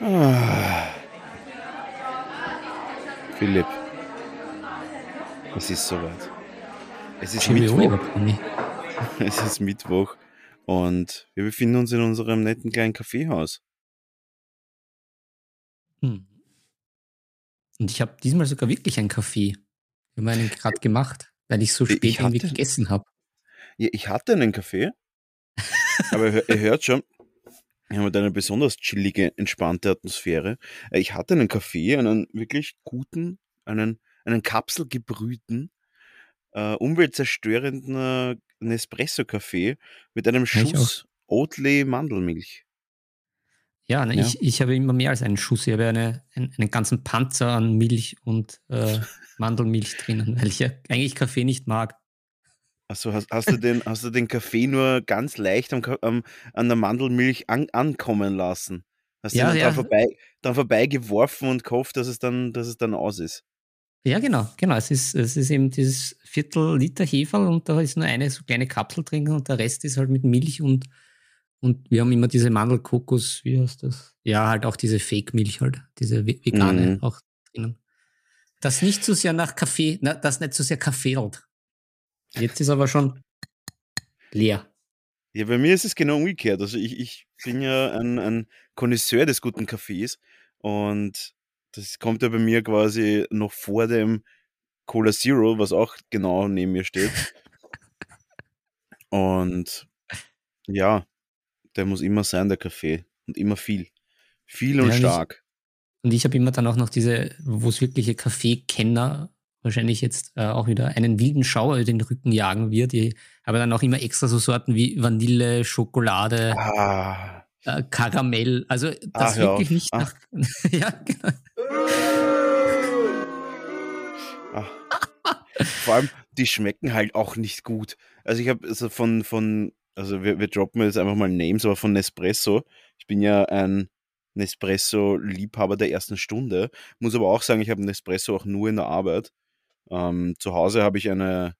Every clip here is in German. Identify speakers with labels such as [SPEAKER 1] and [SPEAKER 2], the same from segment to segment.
[SPEAKER 1] Ah. Philipp, es ist soweit. Es ist Mittwoch. Es ist Mittwoch und wir befinden uns in unserem netten kleinen Kaffeehaus.
[SPEAKER 2] Hm. Und ich habe diesmal sogar wirklich einen Kaffee. Wir haben einen gerade gemacht, weil ich so
[SPEAKER 1] Ich
[SPEAKER 2] spät irgendwie
[SPEAKER 1] hatte-
[SPEAKER 2] gegessen habe.
[SPEAKER 1] Ja, ich hatte einen Kaffee, aber ihr hört schon, wir haben halt eine besonders chillige, entspannte Atmosphäre. Äh, Ich hatte einen Kaffee, einen wirklich guten, einen, einen kapselgebrühten, äh, umweltzerstörenden äh, Nespresso-Kaffee mit einem
[SPEAKER 2] Ja.
[SPEAKER 1] Schuss Oatly Mandelmilch.
[SPEAKER 2] Ja, ne,
[SPEAKER 1] Ja.
[SPEAKER 2] Ich, ich habe immer mehr als einen Schuss. Ich habe eine, einen, einen ganzen Panzer an Milch und äh, Mandelmilch drinnen, weil ich ja eigentlich Kaffee nicht mag.
[SPEAKER 1] Also hast, hast, du den, hast du den Kaffee nur ganz leicht am, am, an der Mandelmilch an, ankommen lassen? Hast
[SPEAKER 2] Ja,
[SPEAKER 1] du ihn
[SPEAKER 2] ja.
[SPEAKER 1] dran, vorbei, dran vorbeigeworfen und gehofft, dass es, dann, dass es dann aus ist?
[SPEAKER 2] Ja, genau, genau. Es ist, es ist eben dieses Viertel Liter Heferl und da ist nur eine so kleine Kapsel drin und der Rest ist halt mit Milch und, und wir haben immer diese Mandelkokos, wie heißt das? Ja, halt auch diese Fake-Milch halt, diese ve- vegane
[SPEAKER 1] Mhm.
[SPEAKER 2] auch drinnen. Das nicht so sehr nach Kaffee, na, das nicht so sehr kaffeelt. Jetzt ist aber schon leer.
[SPEAKER 1] Ja, bei mir ist es genau umgekehrt. Also ich, ich bin ja ein, ein Connoisseur des guten Kaffees und das kommt ja bei mir quasi noch vor dem Cola Zero, was auch genau neben mir steht. Und ja, der muss immer sein, der Kaffee. Und immer viel. Viel und
[SPEAKER 2] Ja, ich-
[SPEAKER 1] stark.
[SPEAKER 2] Und ich habe immer dann auch noch diese, wo es wirkliche Kaffeekenner wahrscheinlich jetzt äh, auch wieder einen wilden Schauer über den Rücken jagen wird. Ich habe dann auch immer extra so Sorten wie Vanille, Schokolade,
[SPEAKER 1] Ah,
[SPEAKER 2] äh, Karamell. Also das
[SPEAKER 1] hör
[SPEAKER 2] wirklich nicht
[SPEAKER 1] Ah.
[SPEAKER 2] nach. ja, genau.
[SPEAKER 1] ah. Vor allem, die schmecken halt auch nicht gut. Also ich habe also von, von, also wir, wir droppen jetzt einfach mal Names, aber von Nespresso. Ich bin ja ein Nespresso-Liebhaber der ersten Stunde. Muss aber auch sagen, ich habe Nespresso auch nur in der Arbeit. Ähm, zu Hause habe ich eine,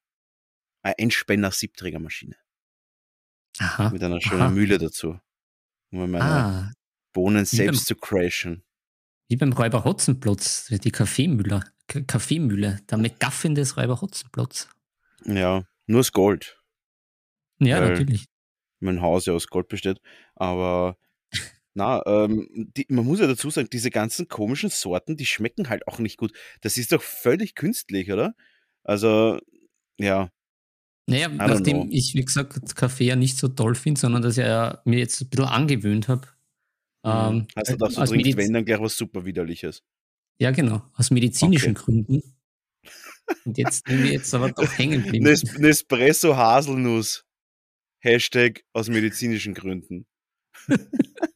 [SPEAKER 1] eine Endspänner-Siebträgermaschine
[SPEAKER 2] Aha.
[SPEAKER 1] mit einer schönen
[SPEAKER 2] Aha.
[SPEAKER 1] Mühle dazu, um meine
[SPEAKER 2] Ah,
[SPEAKER 1] Bohnen
[SPEAKER 2] Wie beim-
[SPEAKER 1] selbst zu crashen.
[SPEAKER 2] wie beim Räuber Hotzenplotz, die Kaffeemühle. K Kaffeemühle, der McGuffin des Räuber Hotzenplotz.
[SPEAKER 1] Ja, nur das Gold.
[SPEAKER 2] Ja, natürlich.
[SPEAKER 1] mein Haus ja aus Gold besteht. Aber na, ähm, die, man muss ja dazu sagen, diese ganzen komischen Sorten, die schmecken halt auch nicht gut. Das ist doch völlig künstlich, oder? Also, ja,
[SPEAKER 2] Naja, nachdem
[SPEAKER 1] know.
[SPEAKER 2] ich, wie gesagt, Kaffee ja nicht so toll finde, sondern dass ich ja mir jetzt ein bisschen angewöhnt habe. Ähm,
[SPEAKER 1] also dass du
[SPEAKER 2] aus
[SPEAKER 1] trinkst,
[SPEAKER 2] Mediz-
[SPEAKER 1] wenn, dann gleich was super widerliches.
[SPEAKER 2] Ja, genau, aus medizinischen Gründen. Und jetzt bin ich jetzt aber doch hängen geblieben.
[SPEAKER 1] Nes Nespresso Haselnuss. Hashtag aus medizinischen Gründen.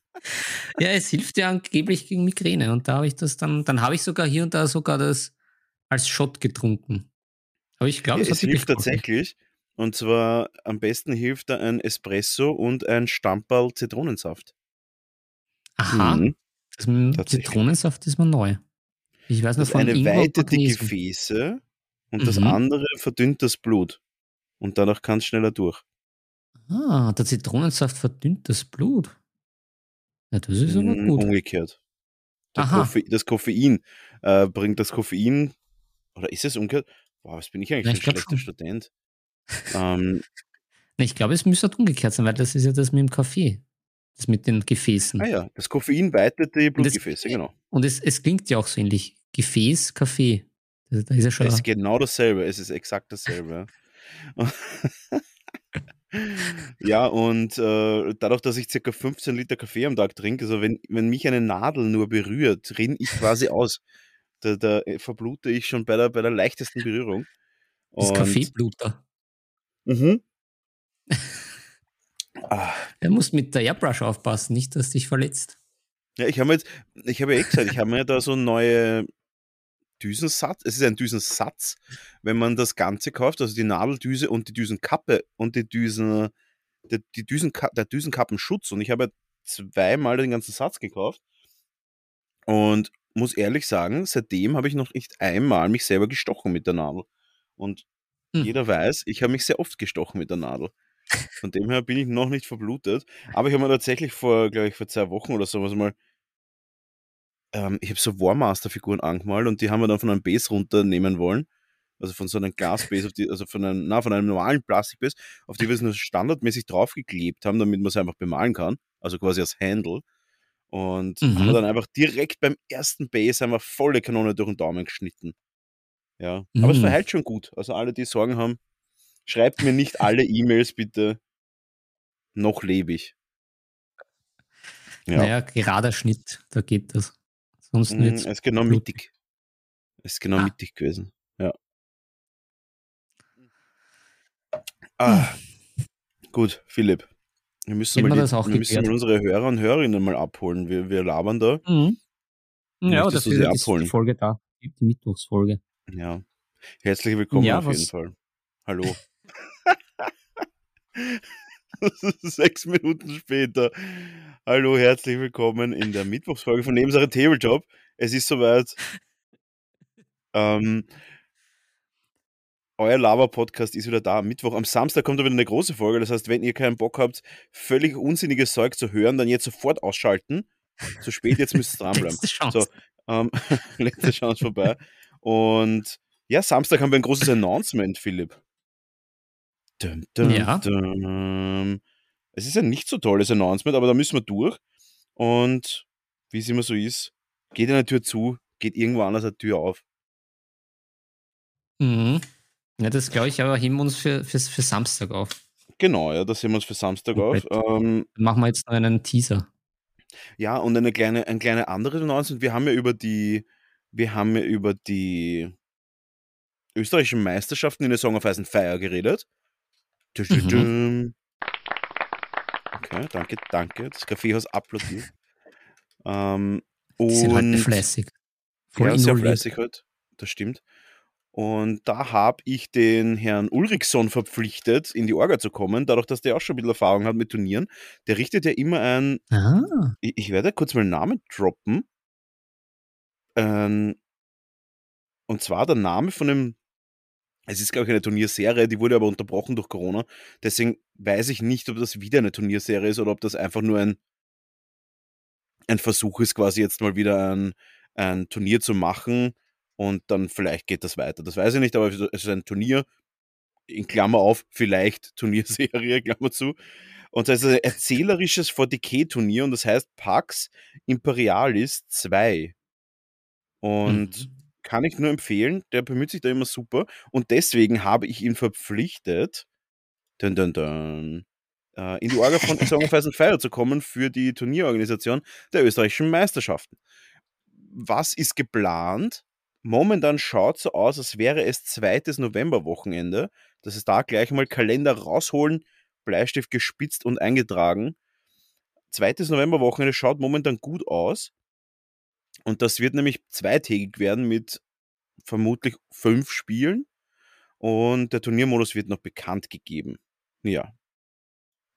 [SPEAKER 2] Ja, es hilft ja angeblich gegen Migräne. Und da habe ich das dann, dann habe ich sogar hier und da sogar das als Shot getrunken. Aber ich glaube,
[SPEAKER 1] Ja,
[SPEAKER 2] es,
[SPEAKER 1] hilft tatsächlich. Und zwar am besten hilft da ein Espresso und ein Stamperl Zitronensaft.
[SPEAKER 2] Aha,
[SPEAKER 1] Mhm.
[SPEAKER 2] das. Zitronensaft ist mir neu. Ich weiß noch
[SPEAKER 1] Das
[SPEAKER 2] von
[SPEAKER 1] eine
[SPEAKER 2] Ingwer und
[SPEAKER 1] weitet die. Gefäße und das
[SPEAKER 2] Mhm.
[SPEAKER 1] andere verdünnt das Blut. Und dadurch kann es schneller durch.
[SPEAKER 2] Ah, der Zitronensaft verdünnt das Blut. Ja, das ist aber
[SPEAKER 1] Mm,
[SPEAKER 2] gut.
[SPEAKER 1] Umgekehrt. Der
[SPEAKER 2] Aha.
[SPEAKER 1] Koffe das Koffein äh, bringt das Koffein, oder ist es umgekehrt? Boah, was bin ich eigentlich
[SPEAKER 2] Ja, ich
[SPEAKER 1] ein schlechter
[SPEAKER 2] schon.
[SPEAKER 1] Student? ähm,
[SPEAKER 2] Ich glaube, es müsste halt umgekehrt sein, weil das ist ja das mit dem Kaffee. Das mit den Gefäßen.
[SPEAKER 1] ah ja, das Koffein weitet die
[SPEAKER 2] Und das-
[SPEAKER 1] Blutgefäße, genau.
[SPEAKER 2] Und es, es klingt ja auch so ähnlich. Gefäß, Kaffee. Da ist ja schon.
[SPEAKER 1] Es ist genau dasselbe, es ist exakt dasselbe. ja. und äh, dadurch, dass ich circa 15 Liter Kaffee am Tag trinke, also wenn, wenn mich eine Nadel nur berührt, rinne ich quasi aus. Da, da äh, verblute ich schon bei der, bei der leichtesten Berührung.
[SPEAKER 2] das
[SPEAKER 1] Und-
[SPEAKER 2] Kaffeeblut da.
[SPEAKER 1] Mhm. ah,
[SPEAKER 2] Er muss mit der Airbrush aufpassen, nicht, dass dich verletzt.
[SPEAKER 1] ja, ich habe jetzt, ich habe ja eh gesagt, ich habe mir da so neue Düsensatz, es ist ein Düsensatz, wenn man das Ganze kauft, also die Nadeldüse und die Düsenkappe und die Düsen, der, die Düsenka der Düsenkappenschutz. Und ich habe ja zweimal den ganzen Satz gekauft und muss ehrlich sagen, seitdem habe ich noch nicht einmal mich selber gestochen mit der Nadel. Und
[SPEAKER 2] Hm.
[SPEAKER 1] jeder weiß, ich habe mich sehr oft gestochen mit der Nadel. Von dem her bin ich noch nicht verblutet. Aber ich habe mir tatsächlich vor, glaube ich, vor zwei Wochen oder sowas mal ähm, ich habe so Warmaster-Figuren angemalt und die haben wir dann von einem Base runternehmen wollen. Also von so einem Glasbase, auf die, also von einem, na, von einem normalen Plastikbase, auf die wir es nur standardmäßig draufgeklebt haben, damit man es einfach bemalen kann. Also quasi als Handle. Und mhm. haben wir dann einfach direkt beim ersten Base einfach volle Kanone durch den Daumen geschnitten. Ja. Mhm. Aber es verheilt schon gut. Also alle, die Sorgen haben, schreibt mir nicht alle E-Mails bitte. Noch lebe ich.
[SPEAKER 2] Ja. Naja, gerader Schnitt, da geht das. Sonst
[SPEAKER 1] mm, es ist genau blutig. mittig. Es ist genau ah. mittig gewesen. Ja. Ah. Gut, Philipp. Wir müssen, mal, die, wir müssen mal unsere Hörer und Hörerinnen mal abholen. Wir, wir labern da.
[SPEAKER 2] Mhm. Ja, das ist die Folge da. Die Mittwochsfolge.
[SPEAKER 1] Ja. Herzlich willkommen ja, auf was... jeden Fall. Hallo. Sechs Minuten später. Hallo, herzlich willkommen in der Mittwochsfolge von Nebensache Tabletop. Es ist soweit. Ähm, euer Lava-Podcast ist wieder da am Mittwoch. Am Samstag kommt wieder eine große Folge. Das heißt, wenn ihr keinen Bock habt, völlig unsinniges Zeug zu hören, dann jetzt sofort ausschalten. Zu spät, jetzt müsst ihr dranbleiben. letzte Chance. So, ähm, letzte Chance vorbei. Und ja, Samstag haben wir ein großes Announcement, Philipp.
[SPEAKER 2] Dum, dum, ja.
[SPEAKER 1] Dum. Es ist ein nicht so tolles Announcement, aber da müssen wir durch. Und wie es immer so ist, geht eine Tür zu, geht irgendwo anders eine Tür auf.
[SPEAKER 2] Mhm. Ja, das glaube ich, aber heben wir uns für, für, für Samstag auf.
[SPEAKER 1] Genau, ja, das heben wir uns für Samstag okay. auf. Ähm,
[SPEAKER 2] Machen wir jetzt noch einen Teaser.
[SPEAKER 1] Ja, und eine kleine, ein kleine andere Announcement. Wir haben ja über die, wir haben ja über die österreichischen Meisterschaften in der Song of Ice and Fire geredet. Mhm. Okay, danke, danke. Das Kaffeehaus applaudiert. Ähm,
[SPEAKER 2] Die sind halt fleißig.
[SPEAKER 1] Voll ja, sehr fleißig halt. Das stimmt. Und da habe ich den Herrn Ulrichson verpflichtet, in die Orga zu kommen, dadurch, dass der auch schon ein bisschen Erfahrung hat mit Turnieren. Der richtet ja immer ein.
[SPEAKER 2] Ah.
[SPEAKER 1] Ich, ich, werde kurz mal einen Namen droppen. Ähm, und zwar der Name von einem es ist, glaube ich, eine Turnierserie, die wurde aber unterbrochen durch Corona. Deswegen weiß ich nicht, ob das wieder eine Turnierserie ist oder ob das einfach nur ein, ein Versuch ist, quasi jetzt mal wieder ein, ein Turnier zu machen und dann vielleicht geht das weiter. Das weiß ich nicht, aber es ist ein Turnier, in Klammer auf, vielleicht Turnierserie, Klammer zu. Und das ist ein erzählerisches 40k-Turnier und das heißt Pax Imperialis 2. Und mhm kann ich nur empfehlen. Der bemüht sich da immer super. Und deswegen habe ich ihn verpflichtet, dun, dun, dun, äh, in die Orga von Song of Ice and Fire zu kommen für die Turnierorganisation der österreichischen Meisterschaften. Was ist geplant? Momentan schaut so aus, als wäre es zweites Novemberwochenende. Das ist da gleich mal Kalender rausholen, Bleistift gespitzt und eingetragen. Zweites Novemberwochenende schaut momentan gut aus. Und das wird nämlich zweitägig werden mit vermutlich fünf Spielen. Und der Turniermodus wird noch bekannt gegeben. Ja.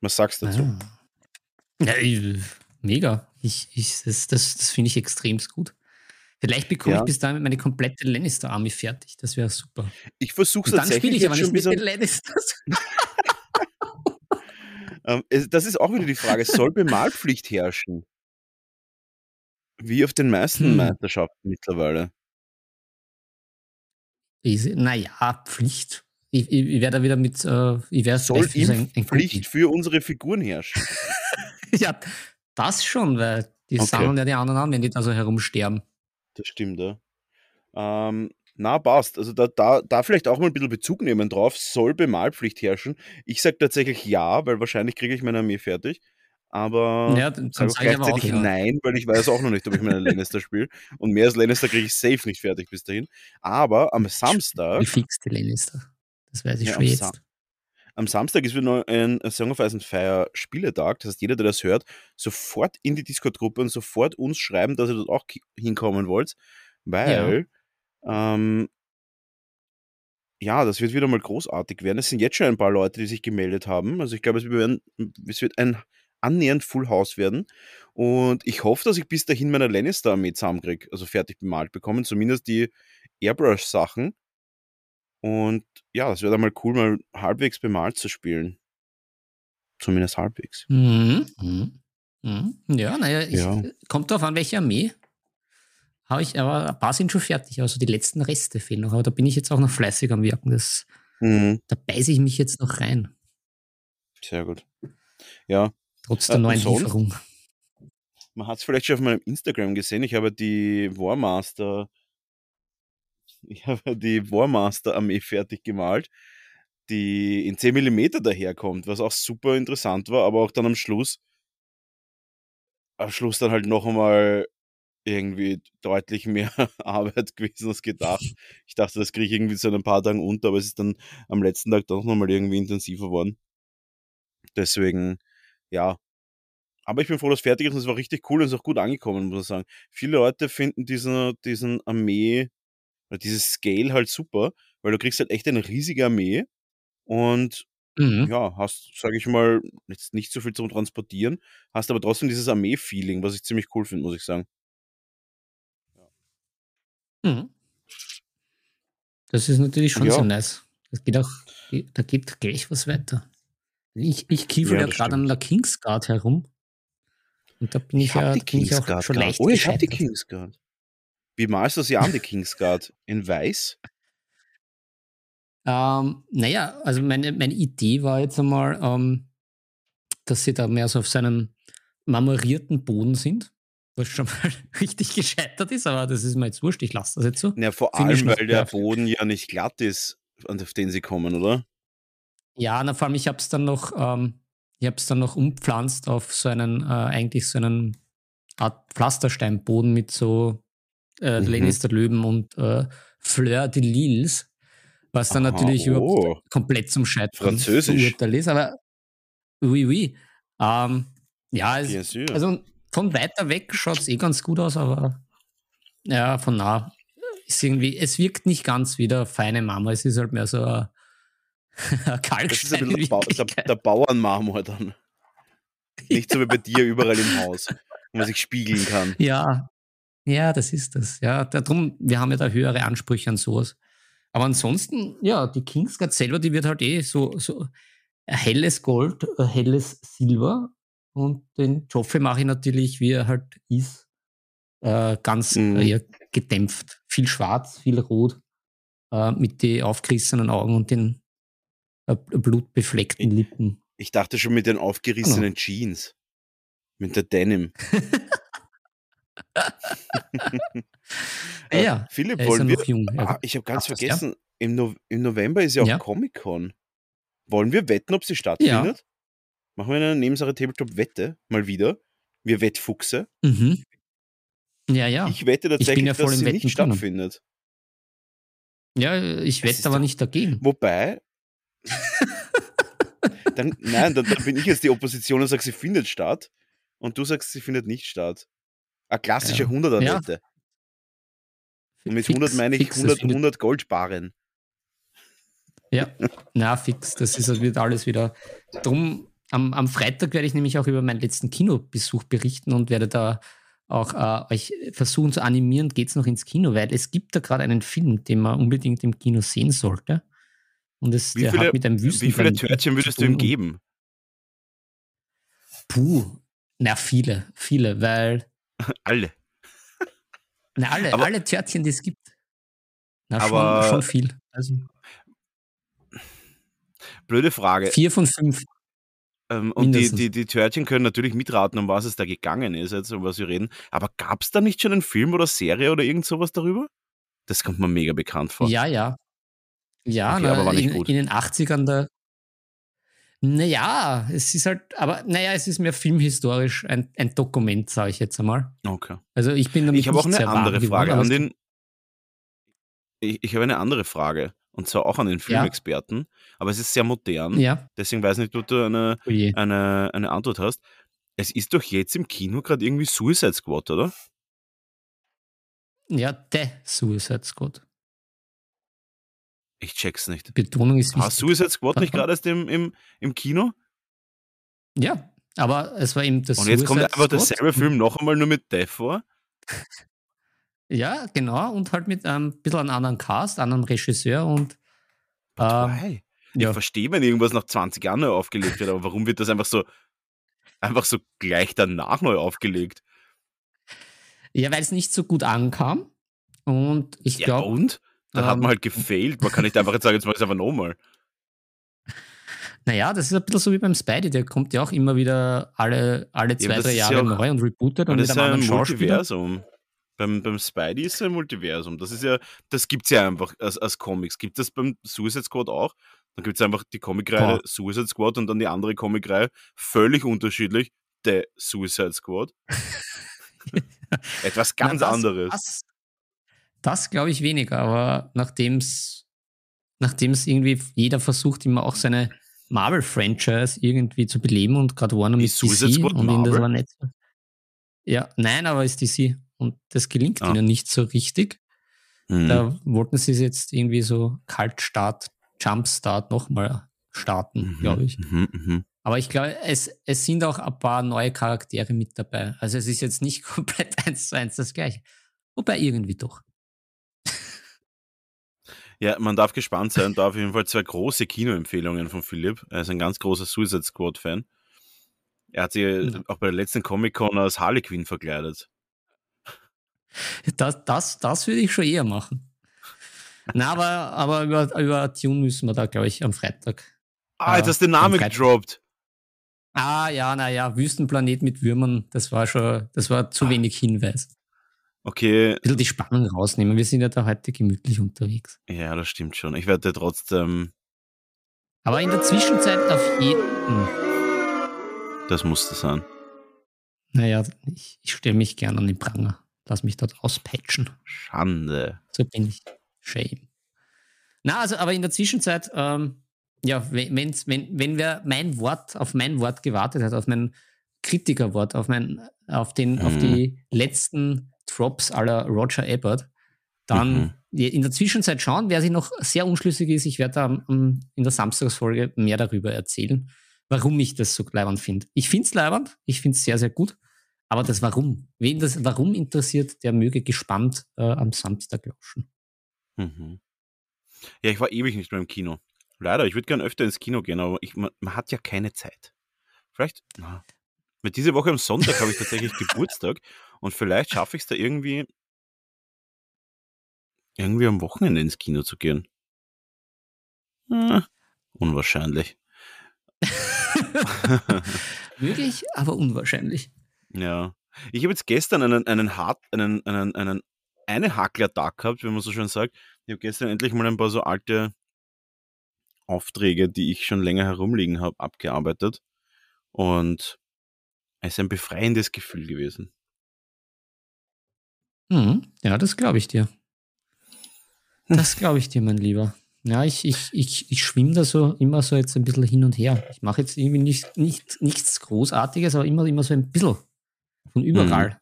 [SPEAKER 1] Was sagst du dazu?
[SPEAKER 2] Ah. Ja, mega. Ich, ich, das das, das finde ich extrem gut. Vielleicht bekomme ja. ich bis dahin meine komplette Lannister-Army fertig. Das wäre super.
[SPEAKER 1] Ich versuche es tatsächlich.
[SPEAKER 2] Dann spiele ich aber nicht mit den Lannisters.
[SPEAKER 1] ähm, das ist auch wieder die Frage: Soll Bemalpflicht herrschen? Wie auf den meisten hm. Meisterschaften mittlerweile.
[SPEAKER 2] Naja, Pflicht. Ich, ich, ich werde da wieder mit, äh, ich werde
[SPEAKER 1] Soll ihm ein, ein Pflicht für unsere Figuren herrschen?
[SPEAKER 2] ja, das schon, weil die okay. sammeln ja die anderen an, wenn die da so herumsterben.
[SPEAKER 1] Das stimmt, ja. Ähm, na, passt. Also da, da, da vielleicht auch mal ein bisschen Bezug nehmen drauf. Soll Bemalpflicht herrschen? Ich sage tatsächlich ja, weil wahrscheinlich kriege ich meine Armee fertig aber
[SPEAKER 2] ja, dann sage
[SPEAKER 1] gleichzeitig
[SPEAKER 2] auch, ja.
[SPEAKER 1] nein, weil ich weiß auch noch nicht, ob ich meine Lannister spiele. Und mehr als Lannister kriege ich safe nicht fertig bis dahin. Aber am Samstag.
[SPEAKER 2] Wie fix die Lannister? Das weiß ich ja, schon jetzt. Sa
[SPEAKER 1] am Samstag ist wieder ein Song of Ice and Fire Spieletag. Das heißt, jeder, der das hört, sofort in die Discord-Gruppe und sofort uns schreiben, dass ihr dort auch hinkommen wollt. Weil, ja. ähm, ja, das wird wieder mal großartig werden. Es sind jetzt schon ein paar Leute, die sich gemeldet haben. Also ich glaube, es, es wird ein annähernd Full House werden. Und ich hoffe, dass ich bis dahin meine Lannister-Armee zusammenkriege, also fertig bemalt bekommen, zumindest die Airbrush-Sachen. Und ja, das wäre dann mal cool, mal halbwegs bemalt zu spielen. Zumindest halbwegs.
[SPEAKER 2] Mhm. Mhm. mhm. Ja, naja, ja. kommt drauf an, welche Armee. habe ich, aber ein paar sind schon fertig. Also die letzten Reste fehlen noch. Aber da bin ich jetzt auch noch fleißig am Wirken. Das,
[SPEAKER 1] Mhm.
[SPEAKER 2] Da beiße ich mich jetzt noch rein.
[SPEAKER 1] Sehr gut. Ja,
[SPEAKER 2] Trotz der
[SPEAKER 1] Äh,
[SPEAKER 2] neuen
[SPEAKER 1] sonst?
[SPEAKER 2] Lieferung.
[SPEAKER 1] man hat es vielleicht schon auf meinem Instagram gesehen. Ich habe die Warmaster, ich habe die Warmaster-Armee fertig gemalt, die in 10 mm daherkommt, was auch super interessant war, aber auch dann am Schluss, am Schluss dann halt noch einmal irgendwie deutlich mehr Arbeit gewesen als gedacht. Ich dachte, das kriege ich irgendwie so in ein paar Tagen unter, aber es ist dann am letzten Tag doch nochmal irgendwie intensiver worden. Deswegen, ja. Aber ich bin froh, dass es fertig ist und es war richtig cool und es ist auch gut angekommen, muss ich sagen. Viele Leute finden diesen, diesen Armee, dieses Scale halt super, weil du kriegst halt echt eine riesige Armee und
[SPEAKER 2] Mhm.
[SPEAKER 1] ja, hast, sage ich mal, jetzt nicht so viel zum Transportieren, hast aber trotzdem dieses Armee-Feeling, was ich ziemlich cool finde, muss ich sagen.
[SPEAKER 2] Mhm. Das ist natürlich schon
[SPEAKER 1] Ja.
[SPEAKER 2] sehr nice. Das geht auch, da geht gleich was weiter. Ich, ich kiefel
[SPEAKER 1] Ja,
[SPEAKER 2] gerade an der Kingsguard herum. Und da bin ich,
[SPEAKER 1] hab
[SPEAKER 2] ja
[SPEAKER 1] die
[SPEAKER 2] ich
[SPEAKER 1] Kingsguard
[SPEAKER 2] schon leicht
[SPEAKER 1] Oh, ich hab die. Kingsguard. Wie malst du sie an, die Kingsguard? In weiß?
[SPEAKER 2] Ähm, naja, also meine, meine Idee war jetzt einmal, ähm, dass sie da mehr so auf seinem marmorierten Boden sind, was schon mal richtig gescheitert ist, aber das ist mir jetzt wurscht, ich lasse das jetzt so.
[SPEAKER 1] Ja, vor
[SPEAKER 2] ich
[SPEAKER 1] allem, weil der. Boden ja nicht glatt ist, auf den sie kommen, oder?
[SPEAKER 2] Ja, na, vor allem, ich habe es dann noch, ähm, ich habe es dann noch umpflanzt auf so einen, äh, eigentlich so einen Art Pflastersteinboden mit so äh,
[SPEAKER 1] Mhm.
[SPEAKER 2] Lannister Löwen und äh, Fleur de Lils, was dann
[SPEAKER 1] Aha,
[SPEAKER 2] natürlich überhaupt
[SPEAKER 1] oh.
[SPEAKER 2] komplett zum Scheitern verurteilt ist, aber oui, oui. Ähm, ja, es, also von weiter weg schaut es eh ganz gut aus, aber ja, von nah ist irgendwie, es wirkt nicht ganz wie der feine Mama, es ist halt mehr so ein
[SPEAKER 1] das ist ein bisschen
[SPEAKER 2] in
[SPEAKER 1] der, der, Bauernmarmor dann. Nicht so wie bei dir überall im Haus, wo man sich spiegeln kann.
[SPEAKER 2] Ja, ja, das ist das. Ja, darum, wir haben ja da höhere Ansprüche an sowas. Aber ansonsten, ja, die Kingsguard selber, die wird halt eh so, so helles Gold, helles Silber. Und den Joffrey mache ich natürlich, wie er halt ist, äh, ganz
[SPEAKER 1] Mhm.
[SPEAKER 2] äh, gedämpft. Viel schwarz, viel rot, äh, mit den aufgerissenen Augen und den äh, blutbefleckten Lippen.
[SPEAKER 1] Ich dachte schon mit den aufgerissenen Jeans. Mit der Denim. Äh,
[SPEAKER 2] ja,
[SPEAKER 1] Philipp,
[SPEAKER 2] er ja
[SPEAKER 1] wollen wir.
[SPEAKER 2] jung.
[SPEAKER 1] Ah, ich habe ganz
[SPEAKER 2] darf das, ja.
[SPEAKER 1] vergessen, im, no im November ist ja auch
[SPEAKER 2] Ja.
[SPEAKER 1] Comic-Con. Wollen wir wetten, ob sie stattfindet? Machen wir eine Nebensache Tabletop-Wette mal wieder. Wir Wettfuchse.
[SPEAKER 2] Mhm. Ja, ja.
[SPEAKER 1] Ich wette tatsächlich,
[SPEAKER 2] ja voll
[SPEAKER 1] dass sie
[SPEAKER 2] Wetten
[SPEAKER 1] nicht stattfindet.
[SPEAKER 2] Ja, ich wette aber nicht dagegen.
[SPEAKER 1] Wobei. dann, nein, dann, dann bin ich jetzt die Opposition und sage, sie findet statt. Und du sagst, sie findet nicht statt. Eine klassische
[SPEAKER 2] Ja.
[SPEAKER 1] 100er-Wette. Und mit 100 meine ich
[SPEAKER 2] fix, das
[SPEAKER 1] 100,
[SPEAKER 2] findet-
[SPEAKER 1] 100 Goldbarren.
[SPEAKER 2] Ja, na fix, das ist, das wird alles wieder. Drum, am, am Freitag werde ich nämlich auch über meinen letzten Kinobesuch berichten und werde da auch äh, euch versuchen zu animieren, geht's noch ins Kino, weil es gibt da gerade einen Film, den man unbedingt im Kino sehen sollte. Und es,
[SPEAKER 1] Wie
[SPEAKER 2] der
[SPEAKER 1] viele-
[SPEAKER 2] hat mit einem
[SPEAKER 1] Wie
[SPEAKER 2] Wüsten.
[SPEAKER 1] viele Törtchen würdest du ihm geben?
[SPEAKER 2] Puh, na viele, viele, weil
[SPEAKER 1] Alle.
[SPEAKER 2] na, alle,
[SPEAKER 1] Aber-
[SPEAKER 2] alle Törtchen, die es gibt. Na,
[SPEAKER 1] Aber-
[SPEAKER 2] schon, schon viel. Also
[SPEAKER 1] Blöde Frage.
[SPEAKER 2] vier von fünf.
[SPEAKER 1] Ähm, und die, die, die Törtchen können natürlich mitraten, um was es da gegangen ist, jetzt, um was wir reden. Aber gab es da nicht schon einen Film oder Serie oder irgend sowas darüber? Das kommt mir mega bekannt vor.
[SPEAKER 2] Ja, ja. Ja,
[SPEAKER 1] Okay,
[SPEAKER 2] na,
[SPEAKER 1] aber war nicht
[SPEAKER 2] in,
[SPEAKER 1] gut.
[SPEAKER 2] in den 80ern da. Naja, es ist halt, aber naja, es ist mehr filmhistorisch ein, ein Dokument, sage ich jetzt einmal.
[SPEAKER 1] Okay.
[SPEAKER 2] Also ich bin damit
[SPEAKER 1] Ich habe auch eine andere
[SPEAKER 2] geworden,
[SPEAKER 1] Frage
[SPEAKER 2] aber
[SPEAKER 1] an den. Ich, ich habe eine andere Frage. Und zwar auch an den Filmexperten. Aber es ist sehr modern.
[SPEAKER 2] Ja,
[SPEAKER 1] Deswegen weiß nicht, ob du eine,
[SPEAKER 2] oh
[SPEAKER 1] eine, eine Antwort hast. Es ist doch jetzt im Kino gerade irgendwie Suicide Squad, oder?
[SPEAKER 2] ja, der Suicide Squad.
[SPEAKER 1] Ich check's nicht.
[SPEAKER 2] Betonung ist wichtig.
[SPEAKER 1] Suicide Squad nicht gerade erst im, im, im Kino?
[SPEAKER 2] Ja, aber es war eben das
[SPEAKER 1] Und jetzt kommt
[SPEAKER 2] Suicide
[SPEAKER 1] einfach
[SPEAKER 2] Squad.
[SPEAKER 1] derselbe Film noch einmal nur mit Death vor.
[SPEAKER 2] Ja, genau, und halt mit einem bisschen einem anderen Cast, anderem Regisseur und
[SPEAKER 1] why? Ich
[SPEAKER 2] ja.
[SPEAKER 1] verstehe, wenn irgendwas nach 20 Jahren neu aufgelegt wird, aber warum wird das einfach so, einfach so gleich danach neu aufgelegt?
[SPEAKER 2] Ja, weil es nicht so gut ankam. Und ich
[SPEAKER 1] Ja,
[SPEAKER 2] glaube,
[SPEAKER 1] und? Dann hat
[SPEAKER 2] ähm,
[SPEAKER 1] man halt gefailt. Man kann nicht einfach jetzt sagen, jetzt mach ich es einfach nochmal.
[SPEAKER 2] naja, das ist ein bisschen so wie beim Spidey, der kommt ja auch immer wieder alle, alle
[SPEAKER 1] Ja,
[SPEAKER 2] zwei,
[SPEAKER 1] das
[SPEAKER 2] drei Jahre
[SPEAKER 1] ja auch-
[SPEAKER 2] neu und rebootet und
[SPEAKER 1] das
[SPEAKER 2] mit
[SPEAKER 1] ist
[SPEAKER 2] einem
[SPEAKER 1] ja ein. Multiversum. Beim, beim Spidey ist es ein Multiversum. Das ist ja, das gibt's ja einfach als, als Comics. Gibt das beim Suicide Squad auch? Dann gibt es einfach die Comicreihe. Suicide Squad und dann die andere Comicreihe, völlig unterschiedlich, The Suicide Squad. Etwas
[SPEAKER 2] Na,
[SPEAKER 1] ganz
[SPEAKER 2] das,
[SPEAKER 1] anderes.
[SPEAKER 2] Das, das glaube ich weniger, aber nachdem es nachdem's irgendwie jeder versucht, immer auch seine Marvel-Franchise irgendwie zu beleben und gerade Warner mit DC
[SPEAKER 1] Squad
[SPEAKER 2] und ihnen das
[SPEAKER 1] Marvel?
[SPEAKER 2] aber nicht. Ja, nein, aber ist DC und das gelingt
[SPEAKER 1] Ah.
[SPEAKER 2] ihnen nicht so richtig.
[SPEAKER 1] Hm.
[SPEAKER 2] Da wollten sie es jetzt irgendwie so Kaltstart, Jumpstart nochmal starten,
[SPEAKER 1] Mhm,
[SPEAKER 2] glaube ich.
[SPEAKER 1] Mhm, mhm.
[SPEAKER 2] Aber ich glaube, es, es sind auch ein paar neue Charaktere mit dabei. Also es ist jetzt nicht komplett eins zu eins das gleiche. Wobei irgendwie doch.
[SPEAKER 1] Ja, man darf gespannt sein. Da auf jeden Fall zwei große Kinoempfehlungen von Philipp. Er ist ein ganz großer Suicide Squad-Fan. Er hat sich
[SPEAKER 2] Ja.
[SPEAKER 1] auch bei der letzten Comic-Con als Harley Quinn verkleidet.
[SPEAKER 2] Das, das, das würde ich schon eher machen. Na, aber, aber über, über Tune müssen wir da, glaube ich, am Freitag.
[SPEAKER 1] Ah, jetzt
[SPEAKER 2] Ah,
[SPEAKER 1] hast du den Namen gedroppt.
[SPEAKER 2] Ah, ja, naja, Wüstenplanet mit Würmern, das war schon, das war
[SPEAKER 1] Ah.
[SPEAKER 2] zu wenig Hinweis.
[SPEAKER 1] Okay,
[SPEAKER 2] Ein bisschen die Spannung rausnehmen. Wir sind ja da heute gemütlich unterwegs.
[SPEAKER 1] ja, das stimmt schon. Ich werde trotzdem,
[SPEAKER 2] Aber in der Zwischenzeit auf jeden.
[SPEAKER 1] Das musste sein.
[SPEAKER 2] Naja, ich, ich stelle mich gern an den Pranger. Lass mich dort auspatchen.
[SPEAKER 1] Schande.
[SPEAKER 2] So bin ich. Shame. Na, also, aber in der Zwischenzeit, ähm, ja, wenn, wenn's- wenn, wenn wer mein Wort, auf mein Wort gewartet hat, auf mein Kritikerwort, auf mein, auf den, auf
[SPEAKER 1] Mhm.
[SPEAKER 2] die letzten Drops aller Roger Ebert, dann
[SPEAKER 1] Mhm.
[SPEAKER 2] in der Zwischenzeit schauen, wer sich noch sehr unschlüssig ist, ich werde da in der Samstagsfolge mehr darüber erzählen, warum ich das so leibend finde. Ich finde es leibend, ich finde es sehr, sehr gut, aber das Warum, wen das Warum interessiert, der möge gespannt äh, am Samstag lauschen.
[SPEAKER 1] Mhm. Ja, ich war ewig nicht mehr im Kino. Leider, ich würde gern öfter ins Kino gehen, aber ich, man, man hat ja keine Zeit. Vielleicht, na, mit diese Woche am Sonntag habe ich tatsächlich Geburtstag und vielleicht schaffe ich es da irgendwie, irgendwie am Wochenende ins Kino zu gehen. Hm, unwahrscheinlich.
[SPEAKER 2] Möglich, aber unwahrscheinlich.
[SPEAKER 1] Ja. Ich habe jetzt gestern einen, einen hart, einen, einen, einen, eine Hackler-Tag gehabt, wie man so schön sagt. Ich habe gestern endlich mal ein paar so alte Aufträge, die ich schon länger herumliegen habe, abgearbeitet. Und es ist ein befreiendes Gefühl gewesen.
[SPEAKER 2] Mhm. Ja, das glaube ich dir. Das glaube ich dir, mein Lieber. Ja, ich, ich, ich, ich schwimme da so immer so jetzt ein bisschen hin und her. Ich mache jetzt irgendwie nicht, nicht, nichts Großartiges, aber immer, immer so ein bisschen von überall.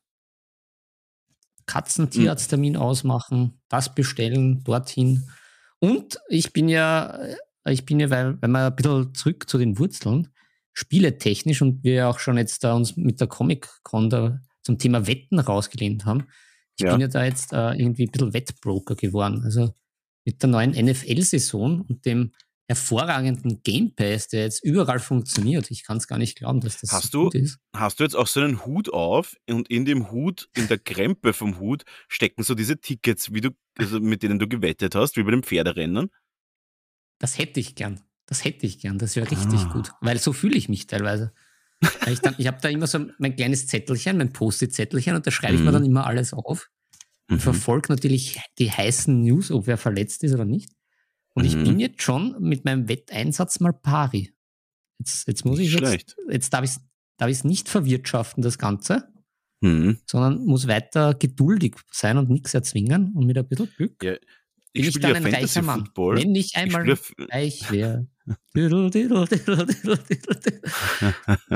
[SPEAKER 2] Katzen, Tierarzttermin ausmachen, das bestellen, dorthin. Und ich bin ja, ich bin ja, weil, wenn wir ein bisschen zurück zu den Wurzeln, spieletechnisch und wir auch schon jetzt da uns mit der Comic-Con da zum Thema Wetten rausgelehnt haben, ich
[SPEAKER 1] Ja.
[SPEAKER 2] bin ja da jetzt äh, irgendwie ein bisschen Wettbroker geworden. Also mit der neuen NFL-Saison und dem hervorragenden Game Pass, der jetzt überall funktioniert. Ich kann es gar nicht glauben, dass das
[SPEAKER 1] Hast
[SPEAKER 2] so
[SPEAKER 1] du-
[SPEAKER 2] gut ist.
[SPEAKER 1] Hast du jetzt auch so einen Hut auf und in dem Hut, in der Krempe vom Hut, stecken so diese Tickets, wie du, also mit denen du gewettet hast, wie bei den Pferderennen?
[SPEAKER 2] Das hätte ich gern. Das hätte ich gern. Das wäre richtig
[SPEAKER 1] Ah.
[SPEAKER 2] gut. Weil so fühle ich mich teilweise. Ich, ich habe da immer so mein kleines Zettelchen, mein Post-it-Zettelchen und da schreibe ich mir
[SPEAKER 1] Mhm.
[SPEAKER 2] dann immer alles auf. Und
[SPEAKER 1] Mhm.
[SPEAKER 2] verfolge natürlich die heißen News, ob wer verletzt ist oder nicht. Und ich
[SPEAKER 1] Mhm.
[SPEAKER 2] bin jetzt schon mit meinem Wetteinsatz mal pari. Jetzt, jetzt muss
[SPEAKER 1] Nicht
[SPEAKER 2] ich jetzt,
[SPEAKER 1] schlecht.
[SPEAKER 2] jetzt darf ich es darf ich's nicht verwirtschaften, das Ganze,
[SPEAKER 1] Mhm.
[SPEAKER 2] sondern muss weiter geduldig sein und nichts erzwingen und mit ein bisschen Glück
[SPEAKER 1] Ja,
[SPEAKER 2] bin
[SPEAKER 1] Ich
[SPEAKER 2] ich
[SPEAKER 1] spiele
[SPEAKER 2] dann
[SPEAKER 1] ja
[SPEAKER 2] ein
[SPEAKER 1] Fantasy
[SPEAKER 2] reicher Mann.
[SPEAKER 1] Football.
[SPEAKER 2] Wenn ich
[SPEAKER 1] Ich
[SPEAKER 2] einmal
[SPEAKER 1] f-
[SPEAKER 2] reich wäre.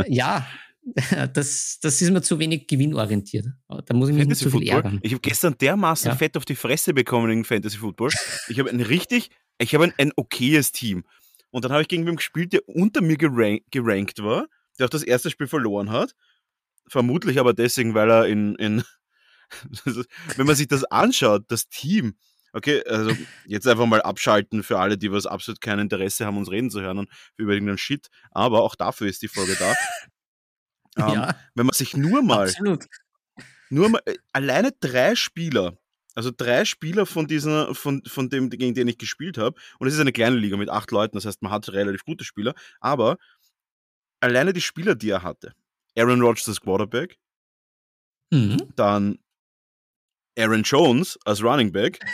[SPEAKER 2] Ja, das, das ist mir zu wenig gewinnorientiert. Da muss ich mich nicht so viel ärgern.
[SPEAKER 1] Ich habe gestern dermaßen
[SPEAKER 2] Ja.
[SPEAKER 1] fett auf die Fresse bekommen in Fantasy Football. Ich habe ein richtig, ich habe ein, ein okayes Team. Und dann habe ich gegen wen gespielt, der unter mir gerank, gerankt war, der auch das erste Spiel verloren hat. Vermutlich aber deswegen, weil er in, in wenn man sich das anschaut, das Team, okay, also jetzt einfach mal abschalten für alle, die was absolut kein Interesse haben, uns reden zu hören und über irgendeinen Shit, aber auch dafür ist die Folge da. Ähm,
[SPEAKER 2] ja,
[SPEAKER 1] Wenn man sich nur mal
[SPEAKER 2] absolut.
[SPEAKER 1] nur mal, äh, alleine drei Spieler, also drei Spieler von diesen, von, von dem, gegen den ich gespielt habe, und es ist eine kleine Liga mit acht Leuten, das heißt, man hat relativ gute Spieler, aber alleine die Spieler, die er hatte. Aaron Rodgers als Quarterback,
[SPEAKER 2] Mhm.
[SPEAKER 1] dann Aaron Jones als Running Back,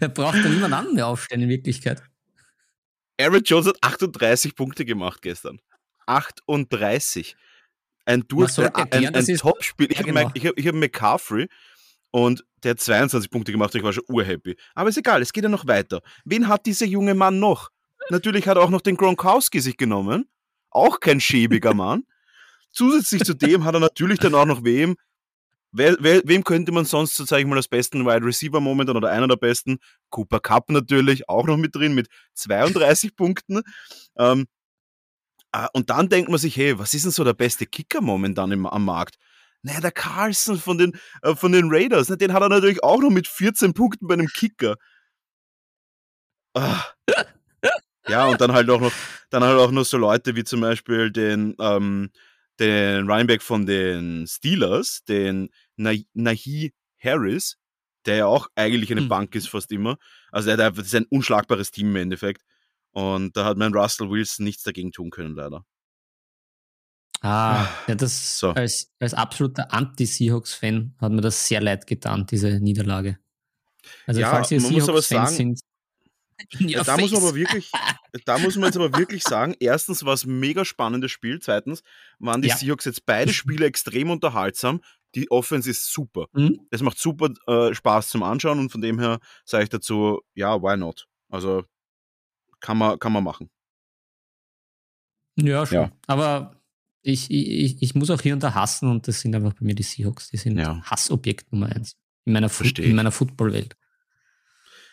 [SPEAKER 2] Er braucht dann niemand anderen mehr aufstellen in Wirklichkeit.
[SPEAKER 1] Aaron Jones hat 38 Punkte gemacht gestern. 38. Ein, Durch,
[SPEAKER 2] sollte
[SPEAKER 1] ein, ein, Top-Spiel. Ich
[SPEAKER 2] Ja,
[SPEAKER 1] habe
[SPEAKER 2] genau.
[SPEAKER 1] ich hab, hab McCaffrey und der hat 22 Punkte gemacht ich war schon urhappy. Aber ist egal, es geht ja noch weiter. Wen hat dieser junge Mann noch? Natürlich hat er auch noch den Gronkowski sich genommen. Auch kein schäbiger Mann. Zusätzlich zu dem hat er natürlich dann auch noch wem. Wer, wer, wem könnte man sonst, so sage ich mal, als besten Wide Receiver momentan oder einer der besten? Cooper Cup natürlich, auch noch mit drin mit 32 Punkten. Ähm, ah, und dann denkt man sich, hey, was ist denn so der beste Kicker momentan im, am Markt? Naja, der Carlson von den, äh, von den Raiders, ne, den hat er natürlich auch noch mit 14 Punkten bei einem Kicker. Ah. Ja, und dann halt auch noch, dann halt auch noch so Leute wie zum Beispiel den, ähm, den Running Back von den Steelers, den Nahi Harris, der ja auch eigentlich eine
[SPEAKER 2] Hm.
[SPEAKER 1] Bank ist fast immer. Also der, das ist ein unschlagbares Team im Endeffekt. Und da hat mein Russell Wilson nichts dagegen tun können, leider.
[SPEAKER 2] Ah, ja, das
[SPEAKER 1] So.
[SPEAKER 2] als, als absoluter Anti-Seahawks-Fan hat mir das sehr leid getan, diese Niederlage. Also
[SPEAKER 1] Ja,
[SPEAKER 2] falls ihr Seahawks-Fans sind,
[SPEAKER 1] da muss man aber wirklich, da muss man jetzt aber wirklich sagen, erstens war es ein mega spannendes Spiel, zweitens waren die
[SPEAKER 2] Ja.
[SPEAKER 1] Seahawks jetzt beide Spiele extrem unterhaltsam. Die Offense ist super.
[SPEAKER 2] Mhm.
[SPEAKER 1] Es macht super äh, Spaß zum Anschauen und von dem her sage ich dazu, ja, why not? Also kann man, kann man machen.
[SPEAKER 2] Ja, schon.
[SPEAKER 1] Ja.
[SPEAKER 2] Aber ich, ich, ich muss auch hier und da hassen und das sind einfach bei mir die Seahawks. Die sind
[SPEAKER 1] Ja.
[SPEAKER 2] Hassobjekt Nummer eins in meiner, in
[SPEAKER 1] ich.
[SPEAKER 2] meiner Footballwelt.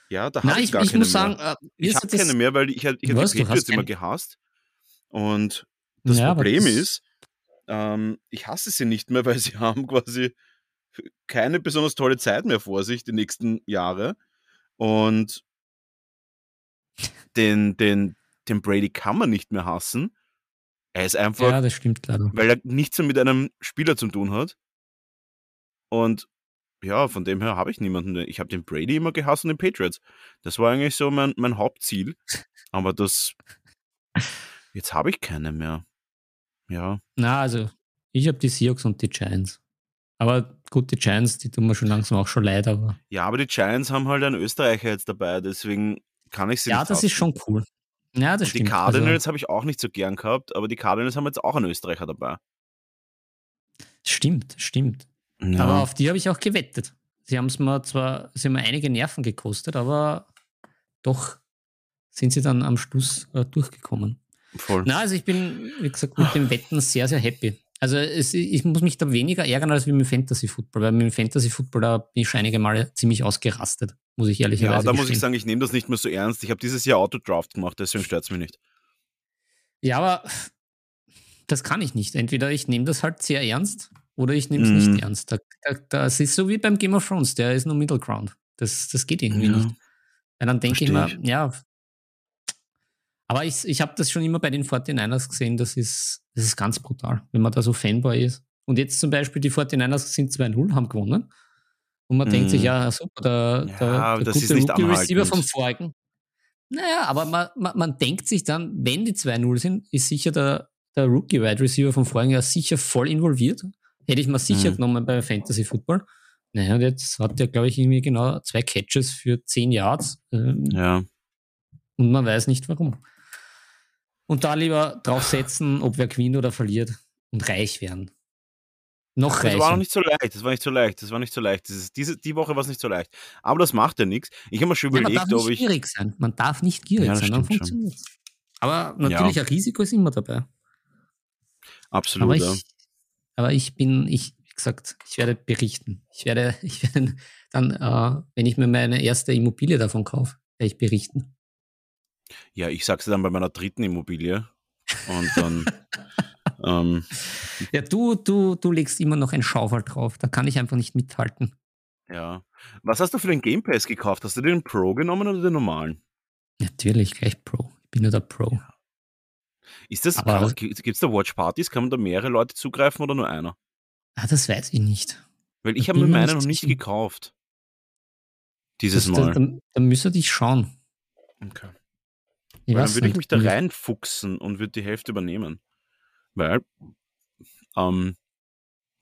[SPEAKER 1] Ja, da habe ich,
[SPEAKER 2] ich,
[SPEAKER 1] gar
[SPEAKER 2] ich
[SPEAKER 1] keine
[SPEAKER 2] muss
[SPEAKER 1] mehr.
[SPEAKER 2] sagen, äh,
[SPEAKER 1] ich habe keine mehr, weil ich, ich
[SPEAKER 2] Was,
[SPEAKER 1] habe die Patriots immer gehasst. Und das
[SPEAKER 2] Ja,
[SPEAKER 1] Problem ist, ähm, ich hasse sie nicht mehr, weil sie haben quasi keine besonders tolle Zeit mehr vor sich, die nächsten Jahre. Und den, den, den Brady kann man nicht mehr hassen. Er ist einfach,
[SPEAKER 2] Ja, das stimmt leider.
[SPEAKER 1] weil er nichts mehr mit einem Spieler zu tun hat. Und ja, von dem her habe ich niemanden. Ich habe den Brady immer gehasst und den Patriots. Das war eigentlich so mein, mein Hauptziel. Aber das. Jetzt habe ich keine mehr. Ja.
[SPEAKER 2] Na, also ich habe die Seahawks und die Giants. Aber gut, die Giants, die tun mir schon langsam auch schon leid, aber
[SPEAKER 1] Ja, aber die Giants haben halt einen Österreicher jetzt dabei, deswegen kann ich sie
[SPEAKER 2] ja,
[SPEAKER 1] nicht
[SPEAKER 2] das ist schon cool. Ja, das
[SPEAKER 1] Und die
[SPEAKER 2] stimmt.
[SPEAKER 1] Cardinals
[SPEAKER 2] Also,
[SPEAKER 1] habe ich auch nicht so gern gehabt, aber die Cardinals haben jetzt auch einen Österreicher dabei.
[SPEAKER 2] stimmt, stimmt. Aber auf die habe ich auch gewettet. Sie haben es mir zwar, sie haben mir einige Nerven gekostet, aber doch sind sie dann am Schluss äh, durchgekommen.
[SPEAKER 1] Voll.
[SPEAKER 2] Na, also ich bin, wie gesagt, mit dem Wetten sehr, sehr happy. Also es, ich muss mich da weniger ärgern als mit dem Fantasy Football, weil mit dem Fantasy Football da bin ich schon einige Male ziemlich ausgerastet, muss ich ehrlicherweise
[SPEAKER 1] Ja, da muss ich
[SPEAKER 2] gestehen.
[SPEAKER 1] sagen, ich nehme das nicht mehr so ernst. Ich habe dieses Jahr Autodraft gemacht, deswegen stört es mich nicht.
[SPEAKER 2] Ja, aber das kann ich nicht. Entweder ich nehme das halt sehr ernst oder ich nehme es
[SPEAKER 1] Mhm.
[SPEAKER 2] nicht ernst. Da, da, das ist so wie beim Game of Thrones, der ist nur Middle Ground. Das, das geht irgendwie
[SPEAKER 1] Ja.
[SPEAKER 2] nicht. Weil dann denke ich mir, ja. Aber ich, ich habe das schon immer bei den 49ers gesehen, das ist, das ist ganz brutal, wenn man da so Fanboy ist. Und jetzt zum Beispiel die 49ers sind 2-0, haben gewonnen. Und man denkt sich,
[SPEAKER 1] Mhm.
[SPEAKER 2] ja, super, der,
[SPEAKER 1] Ja,
[SPEAKER 2] der, der
[SPEAKER 1] das ist
[SPEAKER 2] gute Rookie-Receiver vom vorigen. Naja, aber man, man, man denkt sich dann, wenn die 2-0 sind, ist sicher der, der Rookie-Wide Receiver vom vorigen Jahr sicher voll involviert. Hätte ich mal sicher
[SPEAKER 1] Mhm.
[SPEAKER 2] genommen bei Fantasy Football. Naja, und jetzt hat der, glaube ich, irgendwie genau zwei Catches für 10 Yards. Ähm,
[SPEAKER 1] Ja.
[SPEAKER 2] und man weiß nicht warum. Und da lieber draufsetzen, ob wer gewinnt oder verliert und reich werden. Noch
[SPEAKER 1] Das war noch nicht so leicht, das war nicht so leicht, das war nicht so leicht. Dieses, diese, die Woche war es nicht so leicht. Aber das macht ja nichts. Ich habe mir schon
[SPEAKER 2] Ja, man darf
[SPEAKER 1] überlegt, ob
[SPEAKER 2] nicht
[SPEAKER 1] ich.
[SPEAKER 2] gierig sein. Man darf nicht gierig
[SPEAKER 1] Ja, das
[SPEAKER 2] sein, dann funktioniert Aber natürlich, ein Risiko ist immer dabei.
[SPEAKER 1] Absolut,
[SPEAKER 2] Aber
[SPEAKER 1] ja.
[SPEAKER 2] ich, aber ich bin, ich, wie gesagt, ich werde berichten. Ich werde, ich werde dann, äh, wenn ich mir meine erste Immobilie davon kaufe, werde ich berichten.
[SPEAKER 1] Ja, ich sag's dir dann bei meiner dritten Immobilie. Und dann. ähm,
[SPEAKER 2] Ja, du, du, du legst immer noch ein Schaufel drauf. Da kann ich einfach nicht mithalten.
[SPEAKER 1] ja. Was hast du für den Game Pass gekauft? Hast du den Pro genommen oder den normalen?
[SPEAKER 2] Natürlich, gleich Pro. Ich bin nur der Pro.
[SPEAKER 1] Ist das, gibt es da Watch Partys? Kann man da mehrere Leute zugreifen oder nur einer?
[SPEAKER 2] Ah, das weiß ich nicht.
[SPEAKER 1] Weil ich habe mir meine noch nicht gekauft. Dieses
[SPEAKER 2] Das, da,
[SPEAKER 1] Mal.
[SPEAKER 2] da, da müsst ihr dich schauen.
[SPEAKER 1] Okay.
[SPEAKER 2] Ich
[SPEAKER 1] Weil dann würde ich mich da reinfuchsen und würde die Hälfte übernehmen. Weil, ähm,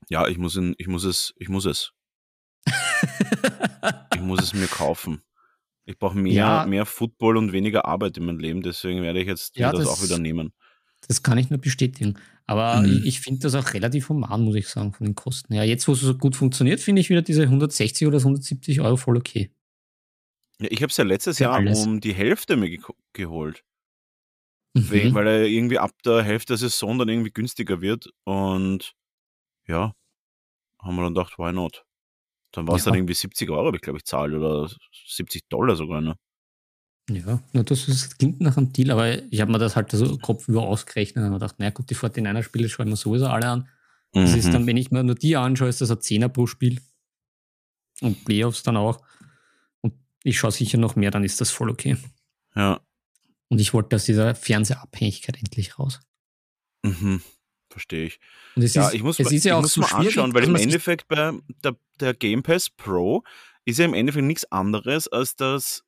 [SPEAKER 1] ja, ich muss, in, ich muss es, ich muss es, ich muss es mir kaufen. Ich brauche mehr,
[SPEAKER 2] Ja.
[SPEAKER 1] mehr Football und weniger Arbeit in meinem Leben, deswegen werde ich jetzt
[SPEAKER 2] Ja,
[SPEAKER 1] das,
[SPEAKER 2] das-
[SPEAKER 1] auch wieder nehmen.
[SPEAKER 2] Das kann ich nur bestätigen. Aber
[SPEAKER 1] Mhm.
[SPEAKER 2] ich, ich finde das auch relativ human, muss ich sagen, von den Kosten her. Jetzt, wo es so gut funktioniert, finde ich wieder diese 160 oder 170 Euro voll okay.
[SPEAKER 1] Ich habe es ja letztes Jahr
[SPEAKER 2] alles.
[SPEAKER 1] um die Hälfte mir geko- geholt,
[SPEAKER 2] Mhm.
[SPEAKER 1] We- weil er irgendwie ab der Hälfte der Saison dann irgendwie günstiger wird und ja, haben wir dann gedacht, why not? Dann war es
[SPEAKER 2] Ja.
[SPEAKER 1] dann irgendwie 70 Euro, ich glaube ich zahlt oder 70 Dollar sogar, ne?
[SPEAKER 2] Ja, nur das ist, klingt nach einem Deal, aber ich habe mir das halt so kopfüber ausgerechnet und habe gedacht, naja gut, die 49er Spiele schauen wir sowieso alle an. Das ist
[SPEAKER 1] Mhm.
[SPEAKER 2] dann, wenn ich mir nur die anschaue, ist das ein Zehner pro Spiel. Und Playoffs dann auch. Ich schaue sicher noch mehr, dann ist das voll okay.
[SPEAKER 1] Ja,
[SPEAKER 2] Und ich wollte aus dieser Fernsehabhängigkeit endlich raus.
[SPEAKER 1] mhm. verstehe ich.
[SPEAKER 2] Und es
[SPEAKER 1] Ja,
[SPEAKER 2] ist,
[SPEAKER 1] ich muss,
[SPEAKER 2] es ist ja
[SPEAKER 1] ich
[SPEAKER 2] auch
[SPEAKER 1] muss
[SPEAKER 2] so
[SPEAKER 1] mal anschauen, weil im
[SPEAKER 2] sich-
[SPEAKER 1] Endeffekt bei der, der Game Pass Pro ist ja im Endeffekt nichts anderes, als dass,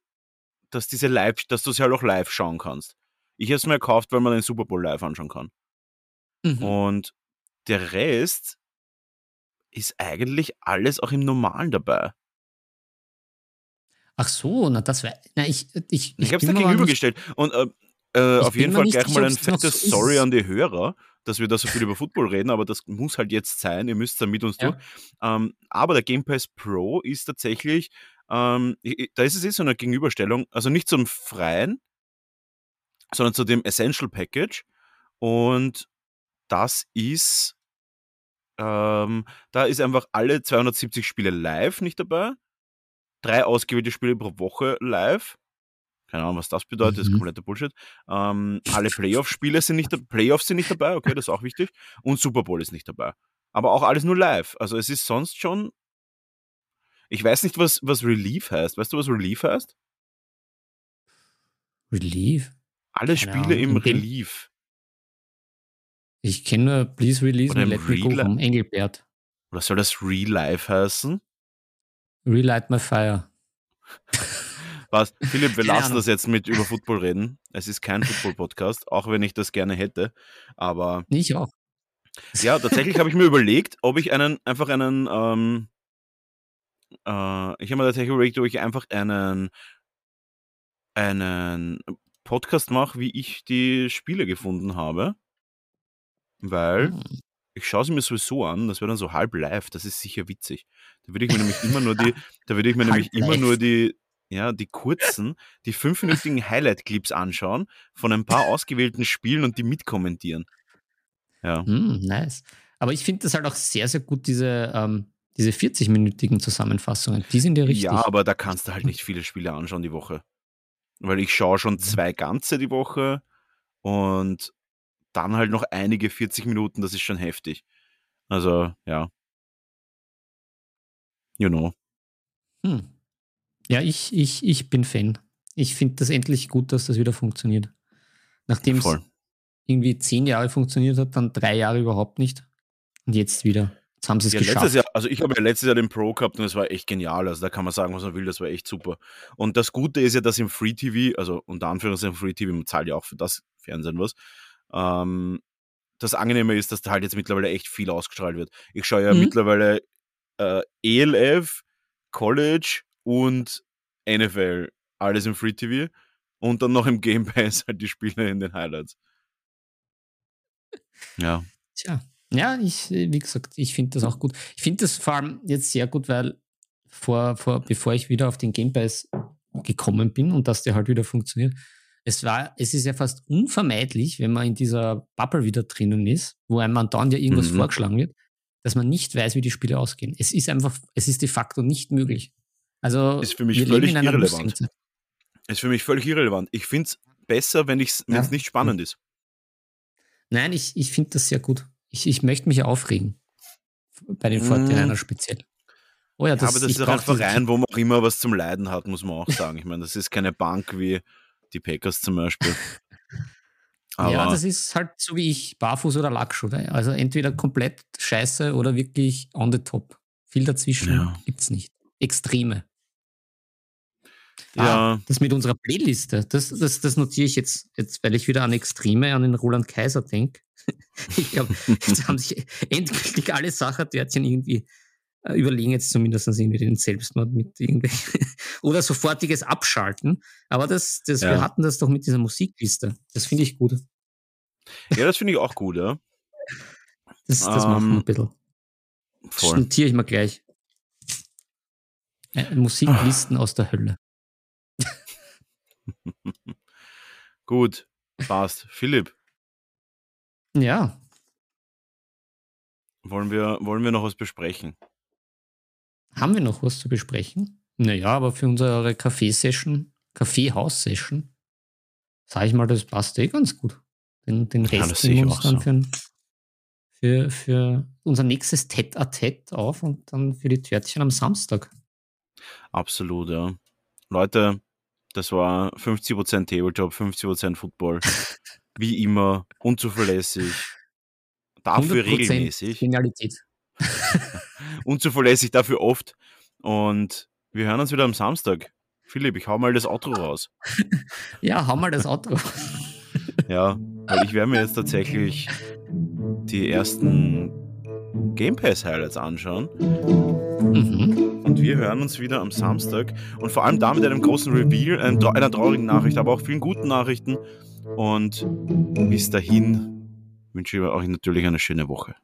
[SPEAKER 1] dass diese Live, dass du es halt auch live schauen kannst. Ich habe es mir gekauft, weil man den Super Bowl live anschauen kann.
[SPEAKER 2] Mhm.
[SPEAKER 1] Und der Rest ist eigentlich alles auch im Normalen dabei.
[SPEAKER 2] Ach so, na das war. Na, ich, ich,
[SPEAKER 1] Ich habe es da gegenübergestellt. Und äh, äh,
[SPEAKER 2] Ich
[SPEAKER 1] auf jeden Fall gleich mal ein fettes
[SPEAKER 2] so.
[SPEAKER 1] Sorry an die Hörer, dass wir da so viel über Football reden, aber das muss halt jetzt sein. Ihr müsst da mit uns
[SPEAKER 2] Ja.
[SPEAKER 1] durch. Ähm, aber der Game Pass Pro ist tatsächlich, ähm, da ist es eh so eine Gegenüberstellung, also nicht zum freien, sondern zu dem Essential Package. Und das ist, ähm, da ist einfach alle 270 Spiele live nicht dabei. Drei ausgewählte Spiele pro Woche live. Keine Ahnung, was das bedeutet, das ist
[SPEAKER 2] Mhm.
[SPEAKER 1] kompletter Bullshit. Ähm, alle Playoff-Spiele sind nicht, Playoffs sind nicht dabei, okay, das ist auch wichtig. Und Super Bowl ist nicht dabei. Aber auch alles nur live. Also es ist sonst schon. Ich weiß nicht, was, was Relief heißt. Weißt du, was Relief heißt?
[SPEAKER 2] Relief?
[SPEAKER 1] Alle Spiele
[SPEAKER 2] Ahnung,
[SPEAKER 1] im Relief.
[SPEAKER 2] Ich kenne nur Please Release
[SPEAKER 1] Oder
[SPEAKER 2] und Let Me Go vom Engelbert.
[SPEAKER 1] Oder soll das Real Life heißen?
[SPEAKER 2] Relight My Fire.
[SPEAKER 1] Was? Philipp, wir
[SPEAKER 2] Keine
[SPEAKER 1] lassen
[SPEAKER 2] Ahnung.
[SPEAKER 1] das jetzt mit über Football reden. Es ist kein Football-Podcast, auch wenn ich das gerne hätte. Aber
[SPEAKER 2] Ich auch.
[SPEAKER 1] ja, tatsächlich habe ich mir überlegt, ob ich einen, einfach einen, ähm, äh, ich habe mir tatsächlich überlegt, ob ich einfach einen, einen Podcast mache, wie ich die Spiele gefunden habe. Weil
[SPEAKER 2] Hm.
[SPEAKER 1] Ich schaue sie mir sowieso an, das wäre dann so halb live, das ist sicher witzig. Da würde ich mir nämlich immer nur die, da würde ich mir nämlich immer nur die, ja, die kurzen, die fünfminütigen Highlight-Clips anschauen von ein paar ausgewählten Spielen und die mitkommentieren. Ja.
[SPEAKER 2] Hm, nice. Aber ich finde das halt auch sehr, sehr gut, diese, ähm, diese 40-minütigen Zusammenfassungen. Die sind ja richtig.
[SPEAKER 1] Ja, aber da kannst du halt nicht viele Spiele anschauen die Woche. Weil ich schaue schon zwei ganze die Woche und dann halt noch einige 40 Minuten, das ist schon heftig. Also, ja. You know.
[SPEAKER 2] Hm. Ja, ich, ich, ich bin Fan. Ich finde das endlich gut, dass das wieder funktioniert. Nachdem es irgendwie zehn Jahre funktioniert hat, dann drei Jahre überhaupt nicht. Und jetzt wieder. Jetzt haben sie es
[SPEAKER 1] Ja,
[SPEAKER 2] geschafft.
[SPEAKER 1] Jahr, also ich habe ja letztes Jahr den Pro gehabt und es war echt genial. Also da kann man sagen, was man will, das war echt super. Und das Gute ist ja, dass im Free TV, also unter Anführungszeichen Free TV, man zahlt ja auch für das Fernsehen was, ähm, das Angenehme ist, dass da halt jetzt mittlerweile echt viel ausgestrahlt wird. Ich schaue ja
[SPEAKER 2] Mhm.
[SPEAKER 1] mittlerweile äh, ELF, College und NFL, alles im Free TV und dann noch im Game Pass halt die Spiele in den Highlights. Ja.
[SPEAKER 2] Tja. Ja, ich, wie gesagt, ich finde das auch gut. Ich finde das vor allem jetzt sehr gut, weil vor, vor, bevor ich wieder auf den Game Pass gekommen bin und dass der halt wieder funktioniert, es war, es ist ja fast unvermeidlich, wenn man in dieser Bubble wieder drinnen ist, wo einem dann ja irgendwas
[SPEAKER 1] Mhm.
[SPEAKER 2] vorgeschlagen wird, dass man nicht weiß, wie die Spiele ausgehen. Es ist einfach, es ist de facto nicht möglich. Also,
[SPEAKER 1] Ist für mich völlig
[SPEAKER 2] leben in einer
[SPEAKER 1] irrelevant. Ist für mich völlig irrelevant. Ich finde es besser, wenn es
[SPEAKER 2] Ja.
[SPEAKER 1] nicht spannend ist.
[SPEAKER 2] Nein, ich, ich finde das sehr gut. Ich, ich möchte mich aufregen. Bei den
[SPEAKER 1] Mm.
[SPEAKER 2] 49ers speziell. Oh ja,
[SPEAKER 1] Ja,
[SPEAKER 2] das,
[SPEAKER 1] aber das ist auch ein Verein, wo man auch immer was zum Leiden hat, muss man auch sagen. Ich meine, das ist keine Bank wie die Packers zum Beispiel.
[SPEAKER 2] Aber ja, das ist halt so wie ich, barfuß oder Lackschuh. Also entweder komplett scheiße oder wirklich on the top. Viel dazwischen ja. gibt es nicht. Extreme. Ja. Ah, das mit unserer Playliste, das, das, das notiere ich jetzt, jetzt, weil ich wieder an Extreme, an den Roland Kaiser denke. ich glaube, jetzt haben sich endgültig alle Sachertörtchen irgendwie überlegen jetzt zumindest irgendwie den Selbstmord mit irgendwelchen oder sofortiges Abschalten. Aber das, das, ja. wir hatten das doch mit dieser Musikliste. Das finde ich gut.
[SPEAKER 1] Ja, das finde ich auch gut, ja.
[SPEAKER 2] Das, das um, machen wir ein ähm, bisschen. Voll. Das notiere ich mal gleich. Äh, Musiklisten aus der Hölle.
[SPEAKER 1] Gut, passt. Philipp.
[SPEAKER 2] Ja.
[SPEAKER 1] Wollen wir, wollen wir noch was besprechen?
[SPEAKER 2] Haben wir noch was zu besprechen? Naja, aber für unsere Kaffeesession, Kaffeehaus-Session, sage ich mal, das passt eh ganz gut. Den, den Rest ja, wir uns dann so. für, für, für unser nächstes Tête-à-Tête auf und dann für die Törtchen am Samstag.
[SPEAKER 1] Absolut, ja. Leute, das war 50% Tabletop, 50% Football. Wie immer, unzuverlässig. Dafür regelmäßig.
[SPEAKER 2] Genialität.
[SPEAKER 1] unzuverlässig, dafür oft. Und wir hören uns wieder am Samstag. Philipp, ich hau mal das Outro raus.
[SPEAKER 2] ja, hau mal das Outro raus.
[SPEAKER 1] ja, weil ich werde mir jetzt tatsächlich die ersten Game Pass Highlights anschauen. Mhm. Und wir hören uns wieder am Samstag und vor allem da mit einem großen Reveal, einer traurigen Nachricht, aber auch vielen guten Nachrichten. Und bis dahin wünsche ich euch natürlich eine schöne Woche.